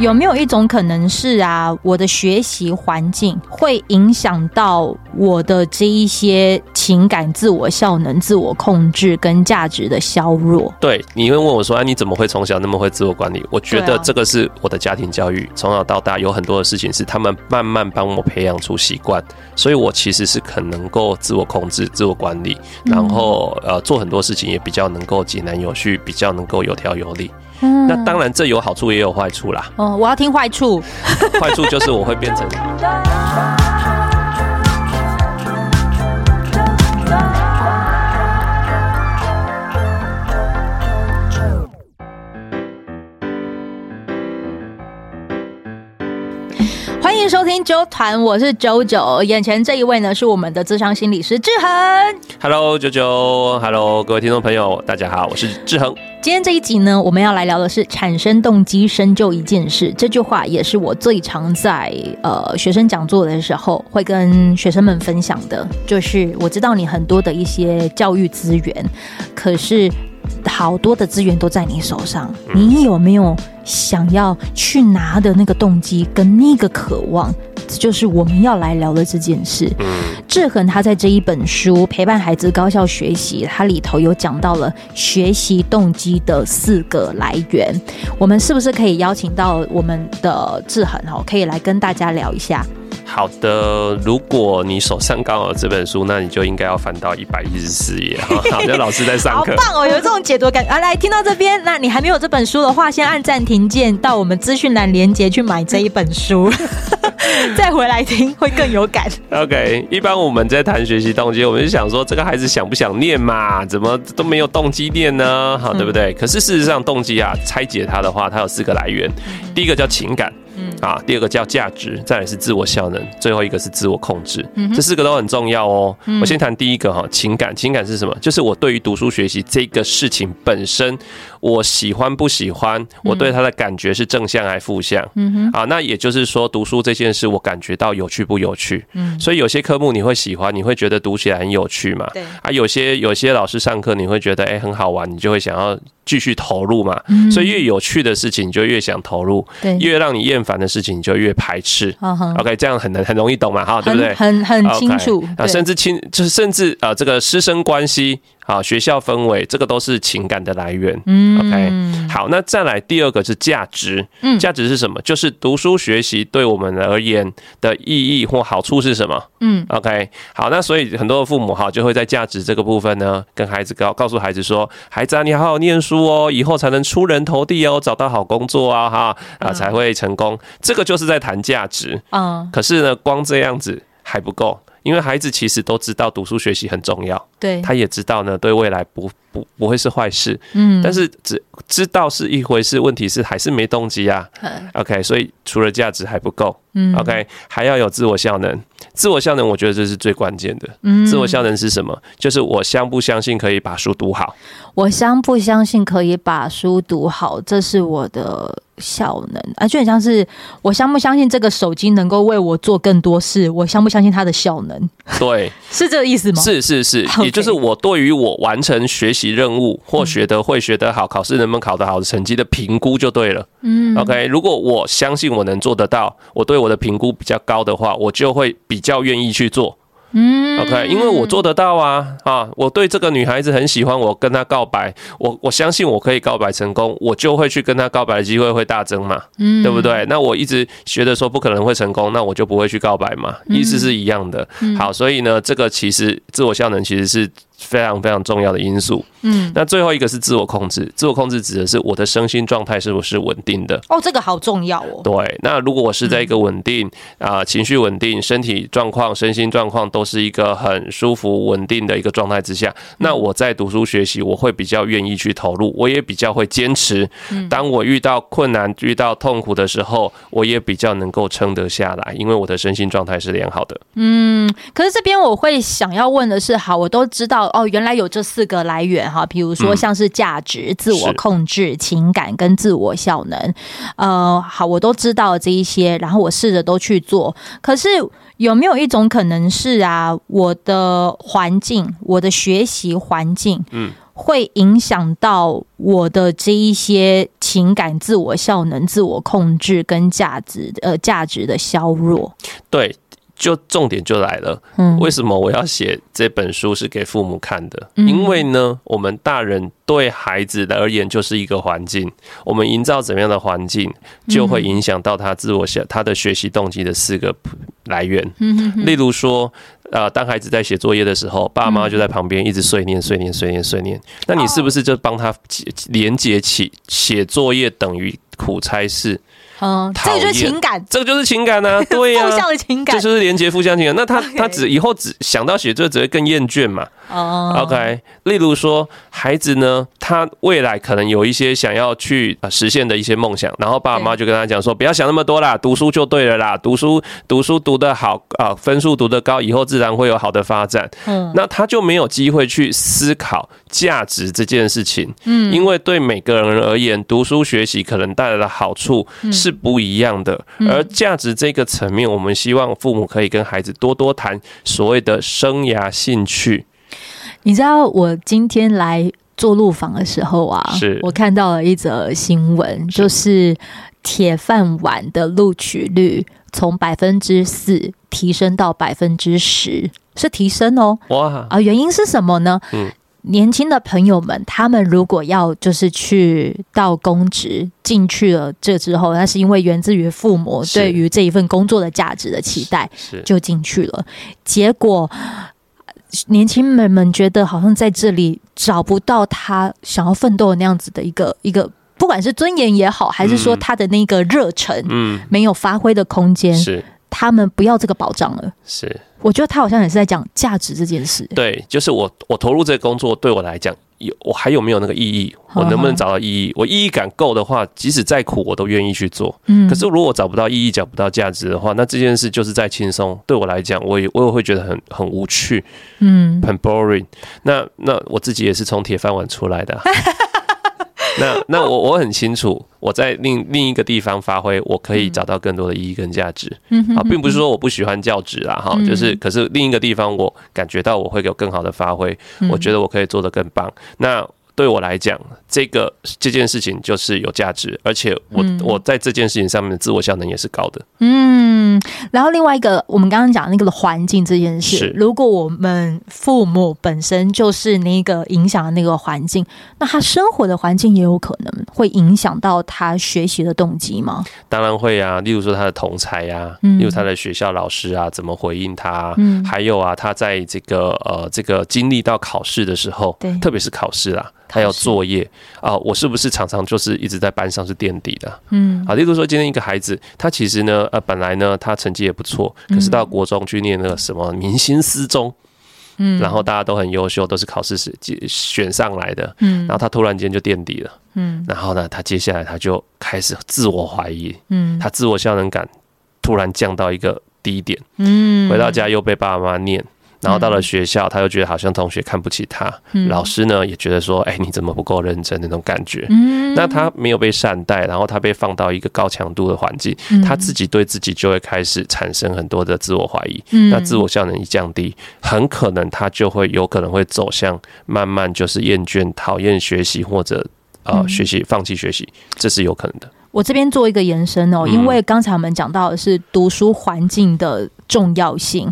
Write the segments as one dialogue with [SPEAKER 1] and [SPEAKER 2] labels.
[SPEAKER 1] 有没有一种可能是啊，我的学习环境会影响到我的这一些情感、自我效能、自我控制跟价值的削弱？
[SPEAKER 2] 对，你会问我说：“啊，你怎么会从小那么会自我管理？”我觉得这个是我的家庭教育，从小到大有很多的事情是他们慢慢帮我培养出习惯，所以我其实是很能够自我控制、自我管理，然后呃做很多事情也比较能够井然有序，比较能够有条有理。嗯，那当然，这有好处也有坏处啦。
[SPEAKER 1] 哦，我要听坏处。
[SPEAKER 2] 坏处就是我会变成。
[SPEAKER 1] 听周团，我是九九。眼前这一位呢，是我们的智商心理师志恒。
[SPEAKER 2] Hello，九九，Hello，各位听众朋友，大家好，我是志恒。
[SPEAKER 1] 今天这一集呢，我们要来聊的是产生动机深究一件事。这句话也是我最常在呃学生讲座的时候会跟学生们分享的，就是我知道你很多的一些教育资源，可是。好多的资源都在你手上，你有没有想要去拿的那个动机跟那个渴望？这就是我们要来聊的这件事。志恒他在这一本书《陪伴孩子高效学习》，它里头有讲到了学习动机的四个来源。我们是不是可以邀请到我们的志恒哦，可以来跟大家聊一下？
[SPEAKER 2] 好的，如果你手上刚好有这本书，那你就应该要翻到一百一十四页。好像老师在上课，
[SPEAKER 1] 好棒哦，有这种解读感。啊，来听到这边，那你还没有这本书的话，先按暂停键，到我们资讯栏连接去买这一本书，再回来听会更有感。
[SPEAKER 2] OK，一般我们在谈学习动机，我们就想说这个孩子想不想念嘛？怎么都没有动机念呢？好，对不对？嗯、可是事实上，动机啊，拆解它的话，它有四个来源。第一个叫情感。嗯啊，第二个叫价值，再来是自我效能，最后一个是自我控制。嗯，这四个都很重要哦。我先谈第一个哈，情感。情感是什么？就是我对于读书学习这个事情本身，我喜欢不喜欢？我对他的感觉是正向还是负向？嗯哼。啊，那也就是说，读书这件事，我感觉到有趣不有趣？嗯。所以有些科目你会喜欢，你会觉得读起来很有趣嘛？对。啊，有些有些老师上课你会觉得哎很好玩，你就会想要继续投入嘛。嗯。所以越有趣的事情，你就越想投入。对。越让你厌烦的事情，你就越排斥。OK，这样很难很容易懂嘛？哈，对不对？
[SPEAKER 1] 很很清楚。
[SPEAKER 2] 啊，甚至亲就是甚至啊，这个师生关系。好，学校氛围，这个都是情感的来源。嗯，OK，好，那再来第二个是价值。嗯，价值是什么？就是读书学习对我们而言的意义或好处是什么？嗯，OK，好，那所以很多的父母哈就会在价值这个部分呢，跟孩子告告诉孩子说：“孩子啊，你好好念书哦，以后才能出人头地哦，找到好工作啊，哈啊才会成功。”这个就是在谈价值。嗯，可是呢，光这样子还不够。因为孩子其实都知道读书学习很重要，对，他也知道呢，对未来不不不会是坏事，嗯，但是只知道是一回事，问题是还是没动机啊，OK，所以除了价值还不够，嗯，OK，还要有自我效能，自我效能我觉得这是最关键的，嗯，自我效能是什么？就是我相不相信可以把书读好，
[SPEAKER 1] 我相不相信可以把书读好，这是我的。效能啊，就很像是我相不相信这个手机能够为我做更多事？我相不相信它的效能？
[SPEAKER 2] 对，
[SPEAKER 1] 是这个意思吗？
[SPEAKER 2] 是是是.也就是我对于我完成学习任务或学得会、学得好、考试能不能考得好的成绩的评估就对了。嗯，OK，如果我相信我能做得到，我对我的评估比较高的话，我就会比较愿意去做。嗯，OK，因为我做得到啊啊！我对这个女孩子很喜欢，我跟她告白，我我相信我可以告白成功，我就会去跟她告白的机会会大增嘛，嗯，对不对？那我一直觉得说不可能会成功，那我就不会去告白嘛，意思是一样的。好，所以呢，这个其实自我效能其实是。非常非常重要的因素。嗯，那最后一个是自我控制。自我控制指的是我的身心状态是不是稳定的？
[SPEAKER 1] 哦，这个好重要哦。
[SPEAKER 2] 对，那如果我是在一个稳定啊、呃，情绪稳定，身体状况、身心状况都是一个很舒服、稳定的一个状态之下，那我在读书学习，我会比较愿意去投入，我也比较会坚持。当我遇到困难、遇到痛苦的时候，我也比较能够撑得下来，因为我的身心状态是良好的。
[SPEAKER 1] 嗯，可是这边我会想要问的是，好，我都知道。哦，原来有这四个来源哈，比如说像是价值、嗯、自我控制、情感跟自我效能。呃，好，我都知道这一些，然后我试着都去做。可是有没有一种可能是啊，我的环境、我的学习环境，嗯，会影响到我的这一些情感、自我效能、自我控制跟价值呃价值的削弱。
[SPEAKER 2] 对。就重点就来了，嗯为什么我要写这本书是给父母看的？因为呢，我们大人对孩子的而言就是一个环境，我们营造怎么样的环境，就会影响到他自我学他的学习动机的四个来源。嗯例如说，呃，当孩子在写作业的时候，爸妈就在旁边一直碎念、碎念、碎念、碎念，那你是不是就帮他连接起写作业等于苦差事？
[SPEAKER 1] 嗯，这个就是情感，
[SPEAKER 2] 这个就是情感啊，对呀、啊，
[SPEAKER 1] 负向的情感，
[SPEAKER 2] 这就是连接互相情感。那他他只以后只想到写作只会更厌倦嘛。哦，OK。例如说，孩子呢，他未来可能有一些想要去实现的一些梦想，然后爸爸妈妈就跟他讲说，不要想那么多啦，读书就对了啦，读书读书读得好啊，分数读得高，以后自然会有好的发展。嗯，那他就没有机会去思考价值这件事情。嗯，因为对每个人而言，读书学习可能带来的好处是不一样的，而价值这个层面，我们希望父母可以跟孩子多多谈所谓的生涯兴趣。
[SPEAKER 1] 你知道我今天来做录访的时候啊，是我看到了一则新闻，就是铁饭碗的录取率从百分之四提升到百分之十，是提升哦。哇啊，原因是什么呢？嗯，年轻的朋友们，他们如果要就是去到公职进去了这之后，那是因为源自于父母对于这一份工作的价值的期待，是就进去了，结果。年轻人们觉得好像在这里找不到他想要奋斗的那样子的一个一个，不管是尊严也好，还是说他的那个热忱，嗯，没有发挥的空间，是。他们不要这个保障了。是，我觉得他好像也是在讲价值这件事。
[SPEAKER 2] 对，就是我我投入这个工作，对我来讲。有我还有没有那个意义？我能不能找到意义？我意义感够的话，即使再苦，我都愿意去做。嗯，可是如果找不到意义，找不到价值的话，那这件事就是再轻松，对我来讲，我也我也会觉得很很无趣，嗯，很 boring。那那我自己也是从铁饭碗出来的。那那我我很清楚，我在另另一个地方发挥，我可以找到更多的意义跟价值。啊，并不是说我不喜欢教职啦，哈，就是可是另一个地方，我感觉到我会有更好的发挥，我觉得我可以做得更棒。那。对我来讲，这个这件事情就是有价值，而且我、嗯、我在这件事情上面的自我效能也是高的。嗯，
[SPEAKER 1] 然后另外一个，我们刚刚讲那个环境这件事，如果我们父母本身就是那个影响的那个环境，那他生活的环境也有可能会影响到他学习的动机吗？
[SPEAKER 2] 当然会啊，例如说他的同才啊，嗯、例如他的学校老师啊，怎么回应他？嗯，还有啊，他在这个呃这个经历到考试的时候，对，特别是考试啊。还要作业。啊！我是不是常常就是一直在班上是垫底的？嗯，啊，例如说今天一个孩子，他其实呢，呃，本来呢，他成绩也不错，可是到国中去念那个什么明星私中，嗯，然后大家都很优秀，都是考试是选上来的，嗯，然后他突然间就垫底了，嗯，然后呢，他接下来他就开始自我怀疑，嗯，他自我效能感突然降到一个低点，嗯，回到家又被爸爸妈妈念。然后到了学校，他又觉得好像同学看不起他，嗯、老师呢也觉得说，哎，你怎么不够认真那种感觉。嗯、那他没有被善待，然后他被放到一个高强度的环境，嗯、他自己对自己就会开始产生很多的自我怀疑。嗯、那自我效能一降低，很可能他就会有可能会走向慢慢就是厌倦、讨厌学习，或者呃学习放弃学习，这是有可能的。
[SPEAKER 1] 我这边做一个延伸哦，因为刚才我们讲到的是读书环境的重要性。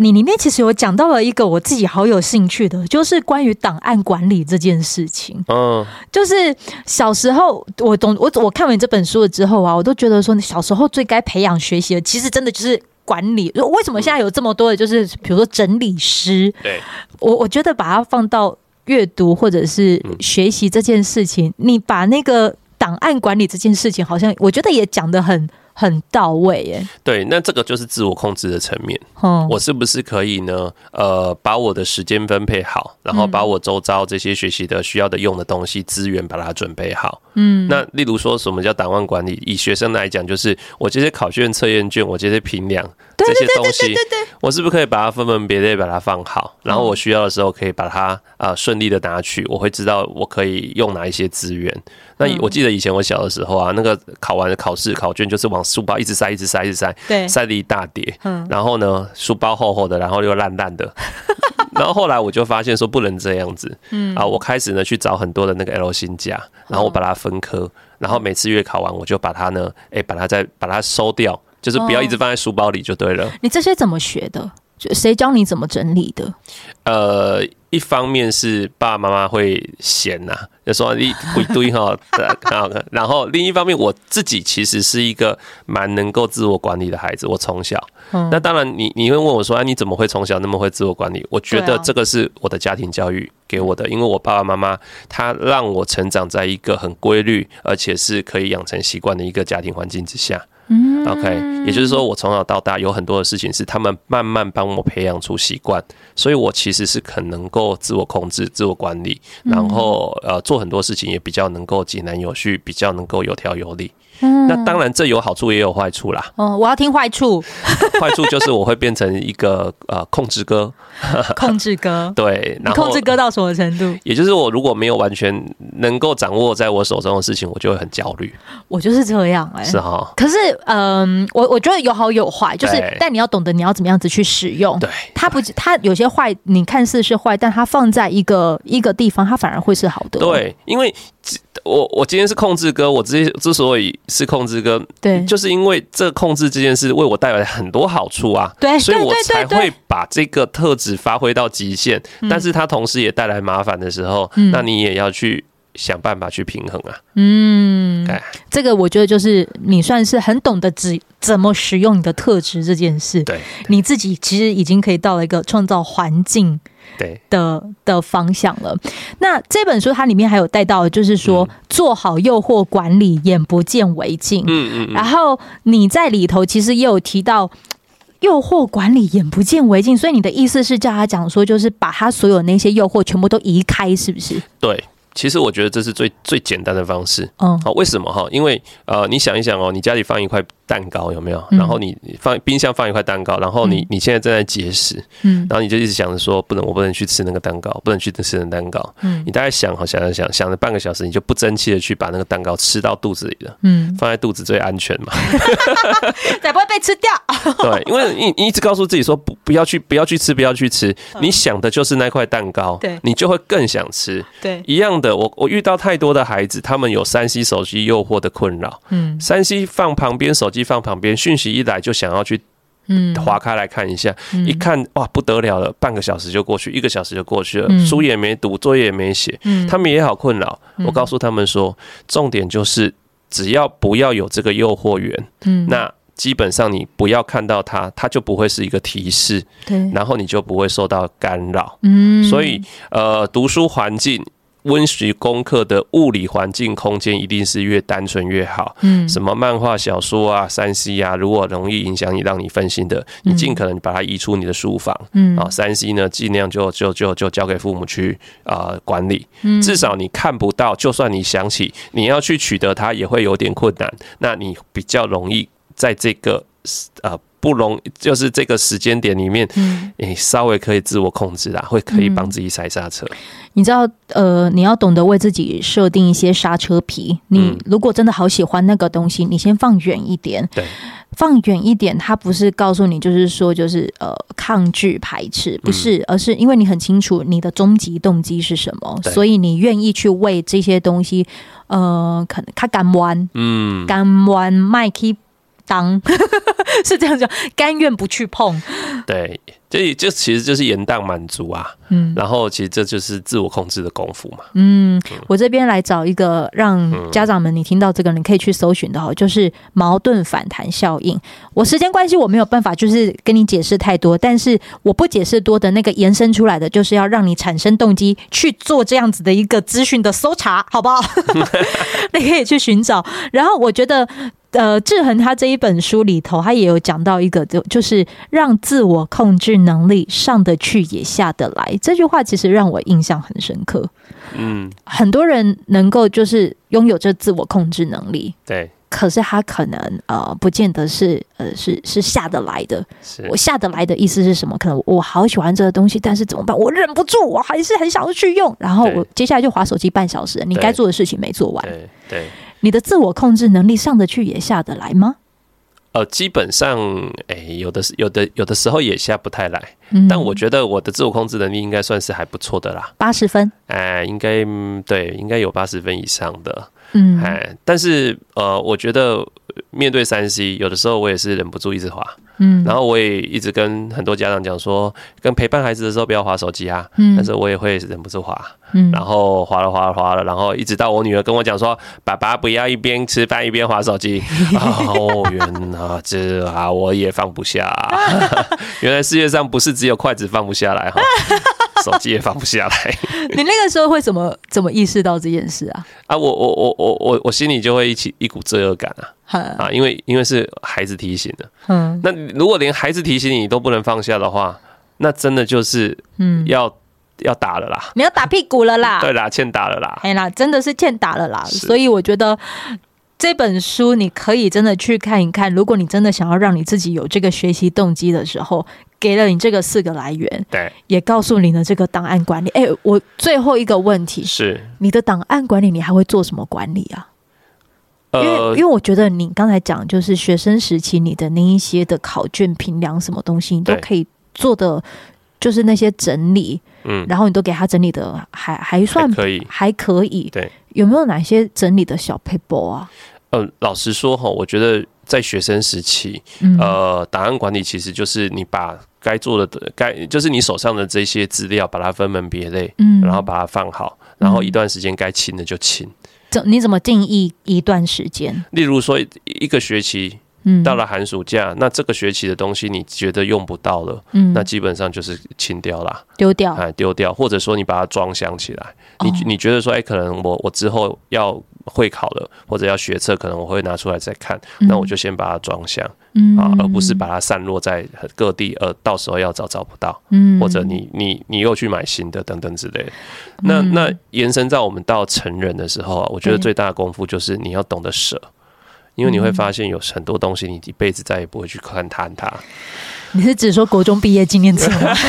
[SPEAKER 1] 你里面其实有讲到了一个我自己好有兴趣的，就是关于档案管理这件事情。嗯，就是小时候我懂我我看完这本书了之后啊，我都觉得说，你小时候最该培养学习的，其实真的就是管理。为什么现在有这么多的，就是比如说整理师？对，我我觉得把它放到阅读或者是学习这件事情，你把那个档案管理这件事情，好像我觉得也讲得很。很到位耶，
[SPEAKER 2] 对，那这个就是自我控制的层面。嗯，我是不是可以呢？呃，把我的时间分配好，然后把我周遭这些学习的需要的用的东西资源把它准备好。嗯，那例如说什么叫档案管理？以学生来讲，就是我这些考卷、测验卷，我这些评量这些东西，我是不是可以把它分门别类把它放好？然后我需要的时候可以把它啊顺利的拿取，我会知道我可以用哪一些资源。那我记得以前我小的时候啊，那个考完的考试考卷就是往书包一直塞，一直塞，一直塞，对，塞了一大叠。嗯，然后呢，书包厚厚的，然后又烂烂的。然后后来我就发现说不能这样子，嗯啊，我开始呢去找很多的那个 L 型架，然后我把它分科，然后每次月考完我就把它呢，哎、欸，把它再把它收掉，就是不要一直放在书包里就对了。
[SPEAKER 1] 你这些怎么学的？就谁教你怎么整理的？
[SPEAKER 2] 呃，一方面是爸爸妈妈会嫌呐、啊，就说一一堆哈，然后另一方面我自己其实是一个蛮能够自我管理的孩子，我从小，嗯、那当然你你会问我说，啊，你怎么会从小那么会自我管理？我觉得这个是我的家庭教育给我的，因为我爸爸妈妈他让我成长在一个很规律，而且是可以养成习惯的一个家庭环境之下。嗯，OK，也就是说，我从小到大有很多的事情是他们慢慢帮我培养出习惯，所以我其实是很能够自我控制、自我管理，然后呃做很多事情也比较能够井然有序，比较能够有条有理。嗯，那当然这有好处也有坏处啦。
[SPEAKER 1] 哦，我要听坏处。
[SPEAKER 2] 坏处就是我会变成一个呃控制哥。
[SPEAKER 1] 控制哥。
[SPEAKER 2] 对，然
[SPEAKER 1] 后控制哥到什么程度？
[SPEAKER 2] 也就是我如果没有完全能够掌握在我手中的事情，我就会很焦虑。
[SPEAKER 1] 我就是这样哎、欸。
[SPEAKER 2] 是哈。
[SPEAKER 1] 可是嗯、呃，我我觉得有好有坏，就是但你要懂得你要怎么样子去使用。
[SPEAKER 2] 对。
[SPEAKER 1] 它不，它有些坏，你看似是坏，但它放在一个一个地方，它反而会是好的。
[SPEAKER 2] 对，因为。我我今天是控制哥，我之之所以是控制哥，
[SPEAKER 1] 对，
[SPEAKER 2] 就是因为这控制这件事为我带来很多好处啊，
[SPEAKER 1] 对，
[SPEAKER 2] 所以我才会把这个特质发挥到极限。但是它同时也带来麻烦的时候，那你也要去想办法去平衡啊。
[SPEAKER 1] 嗯，这个我觉得就是你算是很懂得怎怎么使用你的特质这件事。
[SPEAKER 2] 对，
[SPEAKER 1] 你自己其实已经可以到了一个创造环境。
[SPEAKER 2] 对
[SPEAKER 1] 的的方向了。那这本书它里面还有带到，就是说做好诱惑管理，眼不见为净。嗯嗯。然后你在里头其实也有提到诱惑管理，眼不见为净。所以你的意思是叫他讲说，就是把他所有那些诱惑全部都移开，是不是？
[SPEAKER 2] 对。其实我觉得这是最最简单的方式。嗯。好，为什么哈？因为呃，你想一想哦，你家里放一块。蛋糕有没有？然后你放冰箱放一块蛋糕，然后你你现在正在节食，嗯，然后你就一直想着说不能，我不能去吃那个蛋糕，不能去吃那个蛋糕，嗯，你大概想好想想想想了半个小时，你就不争气的去把那个蛋糕吃到肚子里了，嗯，放在肚子最安全嘛，
[SPEAKER 1] 才不会被吃掉。
[SPEAKER 2] 对，因为你你一直告诉自己说不不要去不要去吃不要去吃，你想的就是那块蛋糕，对，你就会更想吃，对，一样的。我我遇到太多的孩子，他们有三 C 手机诱惑的困扰，嗯，三 C 放旁边手机。放旁边，讯息一来就想要去，嗯，滑开来看一下，嗯、一看哇不得了了，半个小时就过去，一个小时就过去了，嗯、书也没读，作业也没写，嗯、他们也好困扰。嗯、我告诉他们说，重点就是只要不要有这个诱惑源，嗯，那基本上你不要看到它，它就不会是一个提示，对，然后你就不会受到干扰，嗯，所以呃，读书环境。温习功课的物理环境空间一定是越单纯越好。嗯，什么漫画、小说啊、三 C 啊，如果容易影响你、让你分心的，你尽可能把它移出你的书房。嗯，啊，三 C 呢，尽量就就就就交给父母去啊管理。嗯，至少你看不到，就算你想起你要去取得它，也会有点困难。那你比较容易在这个呃。不容就是这个时间点里面，嗯，你稍微可以自我控制啦，会可以帮自己踩刹车。
[SPEAKER 1] 你知道，呃，你要懂得为自己设定一些刹车皮。你如果真的好喜欢那个东西，你先放远一点。对，放远一点，它不是告诉你，就是说，就是呃，抗拒排斥，不是，而是因为你很清楚你的终极动机是什么，所以你愿意去为这些东西，呃，可能他敢弯，嗯，敢弯麦克。当 是这样讲，甘愿不去碰，
[SPEAKER 2] 对，这这其实就是延宕满足啊，嗯，然后其实这就是自我控制的功夫嘛，
[SPEAKER 1] 嗯，我这边来找一个让家长们你听到这个，你可以去搜寻的哈，就是矛盾反弹效应。我时间关系我没有办法就是跟你解释太多，但是我不解释多的那个延伸出来的，就是要让你产生动机去做这样子的一个资讯的搜查，好不好？你可以去寻找，然后我觉得。呃，志恒他这一本书里头，他也有讲到一个，就就是让自我控制能力上得去也下得来。这句话其实让我印象很深刻。嗯，很多人能够就是拥有这自我控制能力，
[SPEAKER 2] 对，
[SPEAKER 1] 可是他可能呃，不见得是呃，是是下得来的。是我下得来的意思是什么？可能我好喜欢这个东西，但是怎么办？我忍不住，我还是很想要去用。然后我接下来就划手机半小时，你该做的事情没做完。
[SPEAKER 2] 对
[SPEAKER 1] 你的自我控制能力上得去也下得来吗？
[SPEAKER 2] 呃，基本上，哎、欸，有的是有的有的时候也下不太来，嗯、但我觉得我的自我控制能力应该算是还不错的啦，
[SPEAKER 1] 八十分，
[SPEAKER 2] 哎、欸，应该对，应该有八十分以上的，
[SPEAKER 1] 嗯，
[SPEAKER 2] 哎，但是呃，我觉得面对三 C，有的时候我也是忍不住一直滑。
[SPEAKER 1] 嗯，
[SPEAKER 2] 然后我也一直跟很多家长讲说，跟陪伴孩子的时候不要滑手机啊。
[SPEAKER 1] 嗯，
[SPEAKER 2] 但是我也会忍不住滑。
[SPEAKER 1] 嗯，
[SPEAKER 2] 然后滑了滑了滑了，然后一直到我女儿跟我讲说：“爸爸不要一边吃饭一边滑手机。”哦，原来这啊，我也放不下。原来世界上不是只有筷子放不下来哈，手机也放不下来。
[SPEAKER 1] 你那个时候会怎么怎么意识到这件事啊？
[SPEAKER 2] 啊，我我我我我我心里就会一起一股罪恶感啊。啊，因为因为是孩子提醒的，
[SPEAKER 1] 嗯，
[SPEAKER 2] 那如果连孩子提醒你都不能放下的话，那真的就是，嗯，要要打了啦，
[SPEAKER 1] 你要打屁股了啦，
[SPEAKER 2] 对啦，欠打了啦，
[SPEAKER 1] 哎啦，真的是欠打了啦，所以我觉得这本书你可以真的去看一看，如果你真的想要让你自己有这个学习动机的时候，给了你这个四个来源，
[SPEAKER 2] 对，
[SPEAKER 1] 也告诉你的这个档案管理，哎，我最后一个问题
[SPEAKER 2] 是，
[SPEAKER 1] 你的档案管理你还会做什么管理啊？因为，因为我觉得你刚才讲，就是学生时期你的那一些的考卷评量什么东西，你都可以做的，就是那些整理，
[SPEAKER 2] 嗯，
[SPEAKER 1] 然后你都给他整理的还还算
[SPEAKER 2] 可以，
[SPEAKER 1] 还可以，
[SPEAKER 2] 对，
[SPEAKER 1] 有没有哪些整理的小 paper 啊？
[SPEAKER 2] 呃，老实说哈，我觉得在学生时期，呃，档案管理其实就是你把该做的、该就是你手上的这些资料，把它分门别类，嗯，然后把它放好，然后一段时间该清的就清。
[SPEAKER 1] 怎你怎么定义一段时间？
[SPEAKER 2] 例如说一个学期，嗯，到了寒暑假，那这个学期的东西你觉得用不到了，嗯，那基本上就是清掉啦，
[SPEAKER 1] 丢掉，
[SPEAKER 2] 哎，丢掉，或者说你把它装箱起来。你你觉得说，哎，可能我我之后要会考了，或者要学测，可能我会拿出来再看，那我就先把它装箱，嗯，啊，而不是把它散落在各地，呃，到时候要找找不到，嗯，或者你你你又去买新的等等之类的。那那延伸到我们到成人的时候啊，我觉得最大的功夫就是你要懂得舍，因为你会发现有很多东西你一辈子再也不会去看它。它，
[SPEAKER 1] 你是指说国中毕业纪念册吗？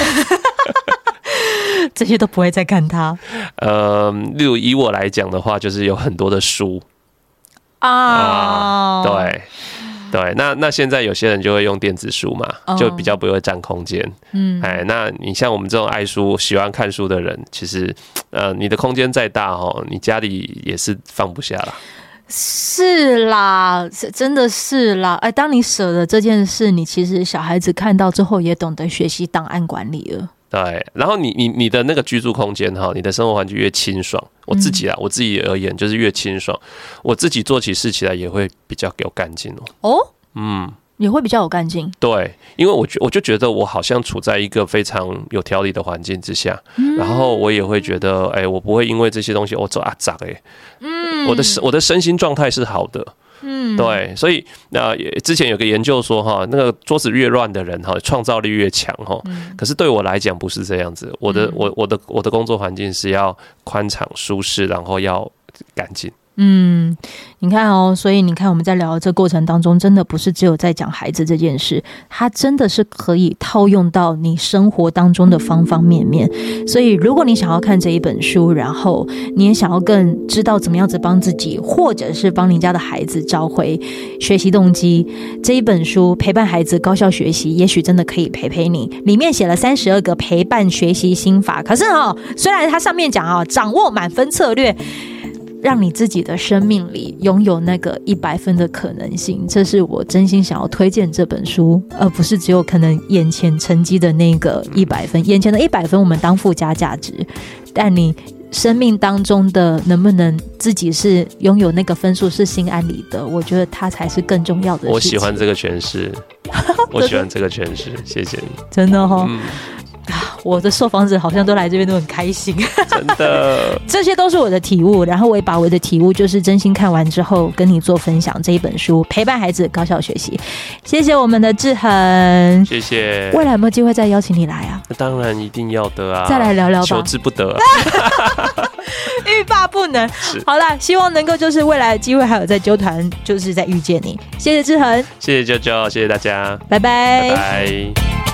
[SPEAKER 1] 这些都不会再看它。
[SPEAKER 2] 呃，例如以我来讲的话，就是有很多的书
[SPEAKER 1] 啊，
[SPEAKER 2] 对对。那那现在有些人就会用电子书嘛，就比较不会占空间。嗯，哎，那你像我们这种爱书、喜欢看书的人，其实呃，你的空间再大哦，你家里也是放不下了。
[SPEAKER 1] 是啦，是真的是啦。哎，当你舍了这件事，你其实小孩子看到之后也懂得学习档案管理了。
[SPEAKER 2] 对，然后你你你的那个居住空间哈，你的生活环境越清爽，我自己啊，我自己而言就是越清爽，我自己做起事起来也会比较有干净哦。
[SPEAKER 1] 哦，
[SPEAKER 2] 嗯，
[SPEAKER 1] 也会比较有干净。
[SPEAKER 2] 对，因为我觉我就觉得我好像处在一个非常有条理的环境之下，然后我也会觉得，哎，我不会因为这些东西我走啊脏哎，嗯，我的我的身心状态是好的。嗯，对，所以那、呃、之前有个研究说哈，那个桌子越乱的人哈，创造力越强哈。可是对我来讲不是这样子，我的我我的我的工作环境是要宽敞舒适，然后要干净。
[SPEAKER 1] 嗯，你看哦，所以你看我们在聊的这过程当中，真的不是只有在讲孩子这件事，它真的是可以套用到你生活当中的方方面面。所以，如果你想要看这一本书，然后你也想要更知道怎么样子帮自己，或者是帮你家的孩子找回学习动机，这一本书陪伴孩子高效学习，也许真的可以陪陪你。里面写了三十二个陪伴学习心法，可是哦，虽然它上面讲啊，掌握满分策略。让你自己的生命里拥有那个一百分的可能性，这是我真心想要推荐这本书，而不是只有可能眼前成绩的那个一百分。眼前的一百分我们当附加价值，但你生命当中的能不能自己是拥有那个分数是心安理得，我觉得它才是更重要的。
[SPEAKER 2] 我喜欢这个诠释，我喜欢这个诠释，谢谢你，
[SPEAKER 1] 真的哈、哦。嗯我的受访者好像都来这边都很开心，
[SPEAKER 2] 真的，
[SPEAKER 1] 这些都是我的体悟。然后我也把我的体悟，就是真心看完之后跟你做分享。这一本书陪伴孩子高效学习，谢谢我们的志恒，
[SPEAKER 2] 谢谢。
[SPEAKER 1] 未来有没有机会再邀请你来啊？
[SPEAKER 2] 那当然一定要的啊！
[SPEAKER 1] 再来聊聊吧，
[SPEAKER 2] 求之不得，
[SPEAKER 1] 欲罢不能。好啦，希望能够就是未来的机会还有在纠团，就是在遇见你。谢谢志恒，
[SPEAKER 2] 谢谢啾啾，谢谢大家，
[SPEAKER 1] 拜拜，
[SPEAKER 2] 拜拜。